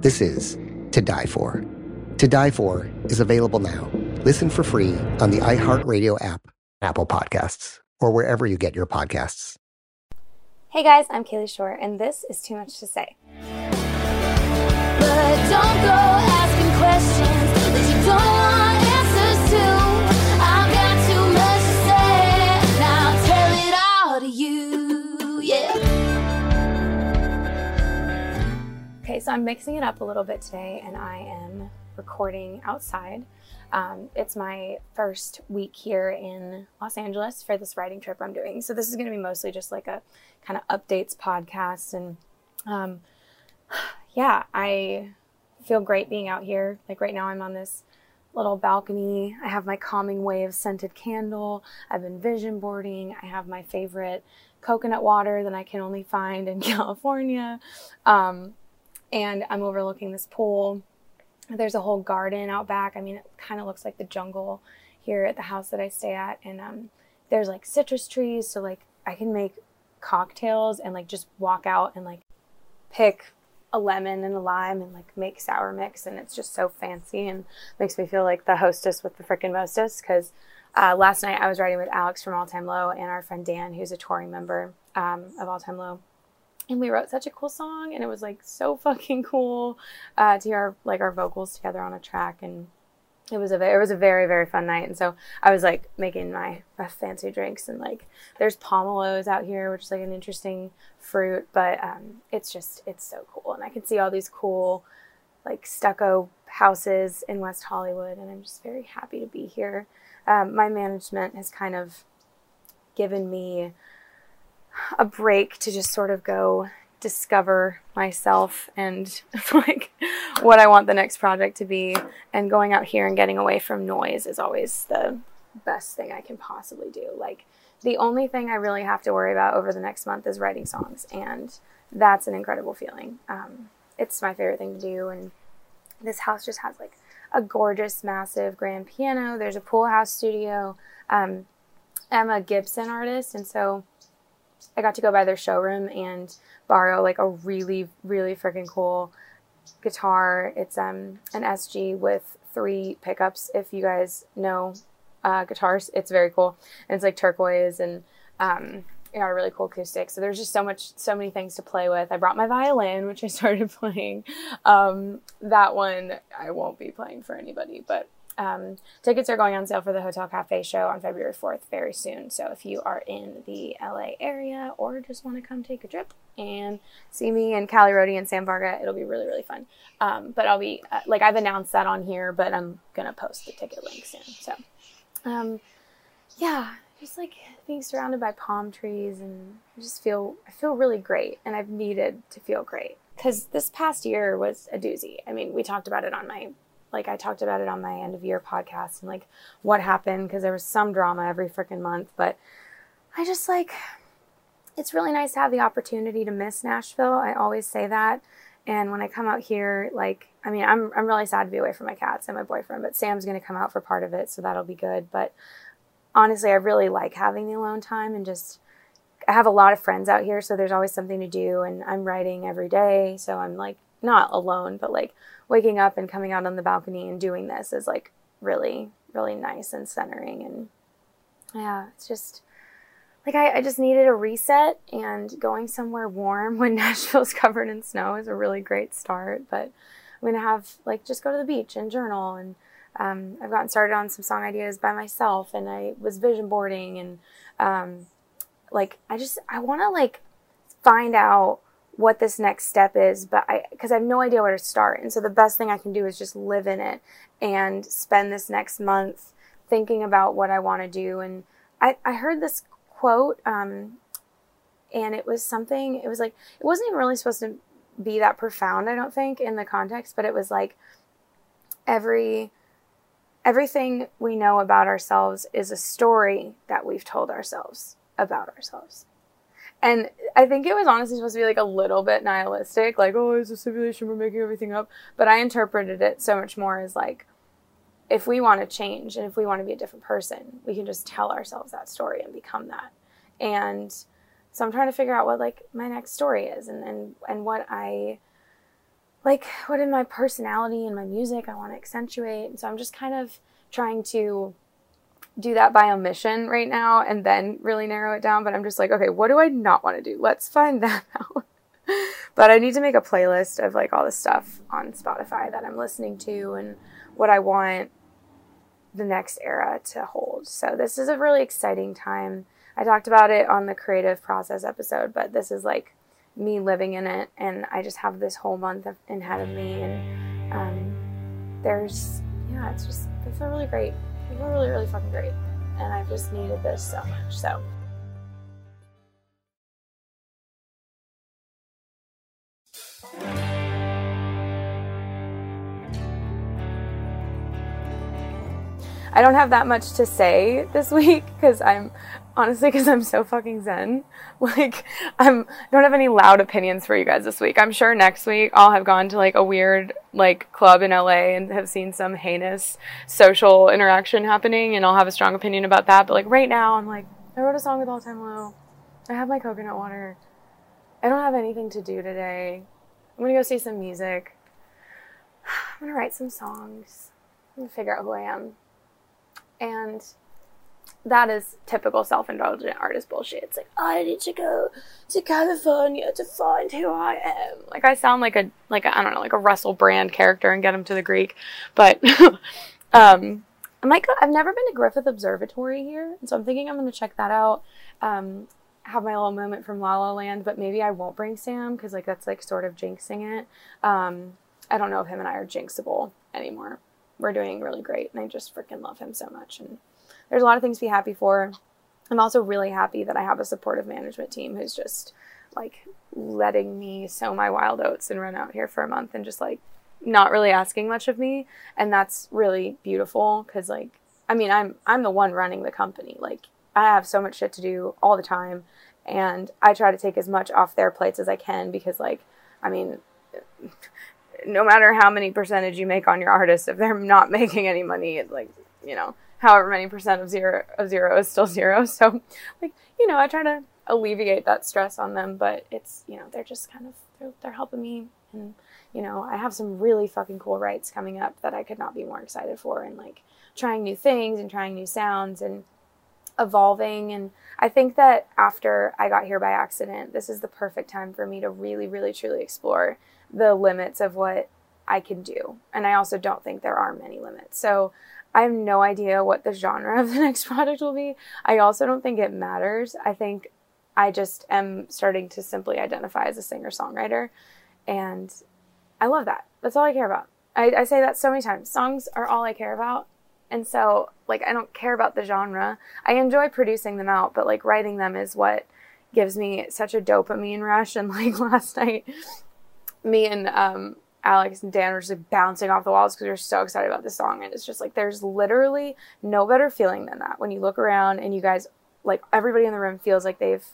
this is To Die For. To Die For is available now. Listen for free on the iHeartRadio app, Apple Podcasts, or wherever you get your podcasts. Hey guys, I'm Kalie Shorr, and this is Too Much to Say. So I'm mixing it up a little bit today, and I am recording outside. Um, it's my first week here in Los Angeles for this writing trip I'm doing. So this is going to be mostly just like a kind of updates podcast, and um, yeah, I feel great being out here. Like right now, I'm on this little balcony. I have my calming wave scented candle. I've been vision boarding. I have my favorite coconut water that I can only find in California. Um, and I'm overlooking this pool. There's a whole garden out back. I mean, it kind of looks like the jungle here at the house that I stay at. And um, there's like citrus trees, so like I can make cocktails and like just walk out and like pick a lemon and a lime and like make sour mix. And it's just so fancy and makes me feel like the hostess with the frickin' mostest. Because uh, last night I was riding with Alex from All Time Low and our friend Dan, who's a touring member um, of All Time Low and we wrote such a cool song and it was like so fucking cool uh, to hear our, like our vocals together on a track. And it was a it was a very very fun night. And so I was like making my, fancy drinks and like there's pomelos out here which is like an interesting fruit but um, it's just it's so cool. And I can see all these cool like stucco houses in West Hollywood and I'm just very happy to be here. Um, my management has kind of given me a break to just sort of go discover myself and like what I want the next project to be. And going out here and getting away from noise is always the best thing I can possibly do. Like the only thing I really have to worry about over the next month is writing songs, and that's an incredible feeling. Um, it's my favorite thing to do, and this house just has like a gorgeous, massive grand piano. There's a pool house studio. Um, I'm a Gibson artist, and so I got to go by their showroom and borrow like a really, really freaking cool guitar. It's um an SG with three pickups. If you guys know uh, guitars, it's very cool. And it's like turquoise and um you know, a really cool acoustic. So there's just so much, so many things to play with. I brought my violin, which I started playing. Um, that one I won't be playing for anybody, but um, tickets are going on sale for the Hotel Cafe show on February 4th very soon. So if you are in the LA area or just want to come take a trip and see me and Cali Rody and Sam Varga, it'll be really, really fun. Um, but I'll be, uh, like, I've announced that on here, but I'm going to post the ticket link soon. So, um, yeah, just like being surrounded by palm trees and I just feel, I feel really great. And I've needed to feel great because this past year was a doozy. I mean, we talked about it on my like I talked about it on my end of year podcast and like what happened because there was some drama every freaking month. But I just like, it's really nice to have the opportunity to miss Nashville. I always say that. And when I come out here, like, I mean, I'm, I'm really sad to be away from my cats and my boyfriend, but Sam's going to come out for part of it. So that'll be good. But honestly, I really like having the alone time and just I have a lot of friends out here, so there's always something to do, and I'm writing every day, so I'm like not alone, but like waking up and coming out on the balcony and doing this is like really, really nice and centering, and yeah, it's just like I, I just needed a reset, and going somewhere warm when Nashville's covered in snow is a really great start, but I'm gonna have like just go to the beach and journal and um, I've gotten started on some song ideas by myself and I was vision boarding and um, like I just I want to like find out what this next step is but I because I have no idea where to start and so the best thing I can do is just live in it and spend this next month thinking about what I want to do and I, I heard this quote um, and it was something it was like it wasn't even really supposed to be that profound I don't think in the context but it was like every everything we know about ourselves is a story that we've told ourselves about ourselves. And I think it was honestly supposed to be like a little bit nihilistic, like, oh, it's a simulation, we're making everything up. But I interpreted it so much more as like, if we want to change and if we want to be a different person, we can just tell ourselves that story and become that. And so I'm trying to figure out what like my next story is and, and, and what I like what in my personality and my music I want to accentuate. And so I'm just kind of trying to do that by omission right now and then really narrow it down. But I'm just like, okay, what do I not want to do? Let's find that out. but I need to make a playlist of like all the stuff on Spotify that I'm listening to and what I want the next era to hold. So this is a really exciting time. I talked about it on the creative process episode, but this is like me living in it and I just have this whole month ahead of me and um, there's yeah it's just I feel really great I really really fucking great and I've just needed this so much so. I don't have that much to say this week because I'm honestly because I'm so fucking zen. Like I'm don't have any loud opinions for you guys this week. I'm sure next week I'll have gone to like a weird like club in LA and have seen some heinous social interaction happening and I'll have a strong opinion about that. But like right now I'm like I wrote a song with All Time Low. I have my coconut water. I don't have anything to do today. I'm gonna go see some music. I'm gonna write some songs. I'm gonna figure out who I am. And that is typical self-indulgent artist bullshit. It's like I need to go to California to find who I am. Like I sound like a like I don't know like a Russell Brand character and get him to the Greek, but um, I'm like I've never been to Griffith Observatory here, so I'm thinking I'm going to check that out. Um, have my little moment from La La Land, but maybe I won't bring Sam because like that's like sort of jinxing it. Um, I don't know if him and I are jinxable anymore. We're doing really great, and I just freaking love him so much and there's a lot of things to be happy for. I'm also really happy that I have a supportive management team who's just like letting me sow my wild oats and run out here for a month and just like not really asking much of me and that's really beautiful cuz like I mean I'm I'm the one running the company like I have so much shit to do all the time and I try to take as much off their plates as I can because like I mean no matter how many percentage you make on your artist if they're not making any money it's like you know however many percent of zero of zero is still zero. So, like you know, I try to alleviate that stress on them, but it's you know they're just kind of they're, they're helping me, and you know I have some really fucking cool writes coming up that I could not be more excited for, and like trying new things and trying new sounds and evolving and I think that after I got here by accident, this is the perfect time for me to really, really, truly explore the limits of what I can do. And I also don't think there are many limits. So I have no idea what the genre of the next project will be. I also don't think it matters. I think I just am starting to simply identify as a singer songwriter. And I love that. That's all I care about. I, I, say that so many times. Songs are all I care about. And so, like, I don't care about the genre. I enjoy producing them out, but like writing them is what gives me such a dopamine rush. And like last night, me and um, Alex and Dan were just like bouncing off the walls because were so excited about this song. And it's just like there's literally no better feeling than that when you look around and you guys like everybody in the room feels like they've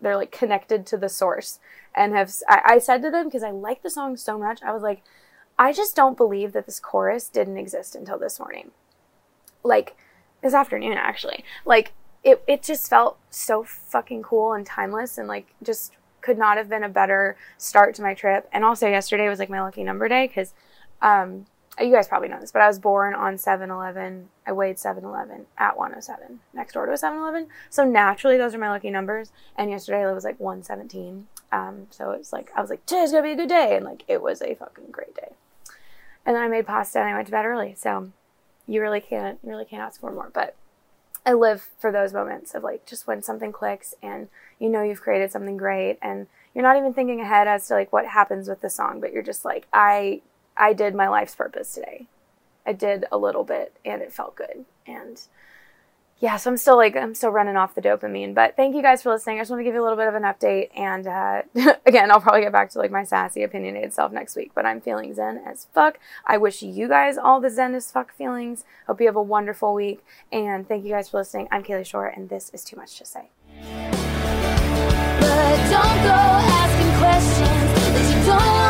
they're like connected to the source and have I, I said to them because I like the song so much I was like I just don't believe that this chorus didn't exist until this morning like this afternoon actually like it it just felt so fucking cool and timeless and like just could not have been a better start to my trip. And also yesterday was like my lucky number day because um, you guys probably know this, but I was born on 7-Eleven. I weighed 7-Eleven at 107 next door to a 7-Eleven. So naturally those are my lucky numbers. And yesterday it was like 117. Um, so it's like I was like today's gonna be a good day, and like it was a fucking great day. And then I made pasta and I went to bed early. So you really can't you really can't ask for more. But I live for those moments of like just when something clicks and you know you've created something great and you're not even thinking ahead as to like what happens with the song, but you're just like, I I did my life's purpose today. I did a little bit and it felt good. And yeah, so I'm still like, I'm still running off the dopamine. But thank you guys for listening. I just want to give you a little bit of an update. And uh, again, I'll probably get back to like my sassy, opinionated self next week. But I'm feeling zen as fuck. I wish you guys all the zen as fuck feelings. Hope you have a wonderful week. And thank you guys for listening. I'm Kalie Shorr, and this is Too Much to Say. But don't go asking questions that you don't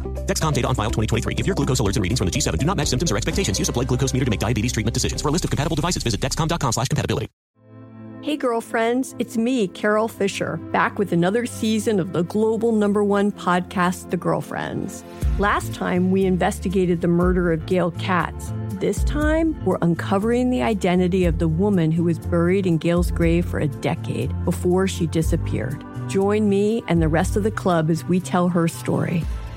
Dexcom data on file 2023. If your glucose alerts and readings from the G7 do not match symptoms or expectations, use a blood glucose meter to make diabetes treatment decisions. For a list of compatible devices, visit dexcom.com slash compatibility. Hey, girlfriends, it's me, Carol Fisher, back with another season of the global number one podcast, The Girlfriends. Last time, we investigated the murder of Gail Katz. This time, we're uncovering the identity of the woman who was buried in Gail's grave for a decade before she disappeared. Join me and the rest of the club as we tell her story.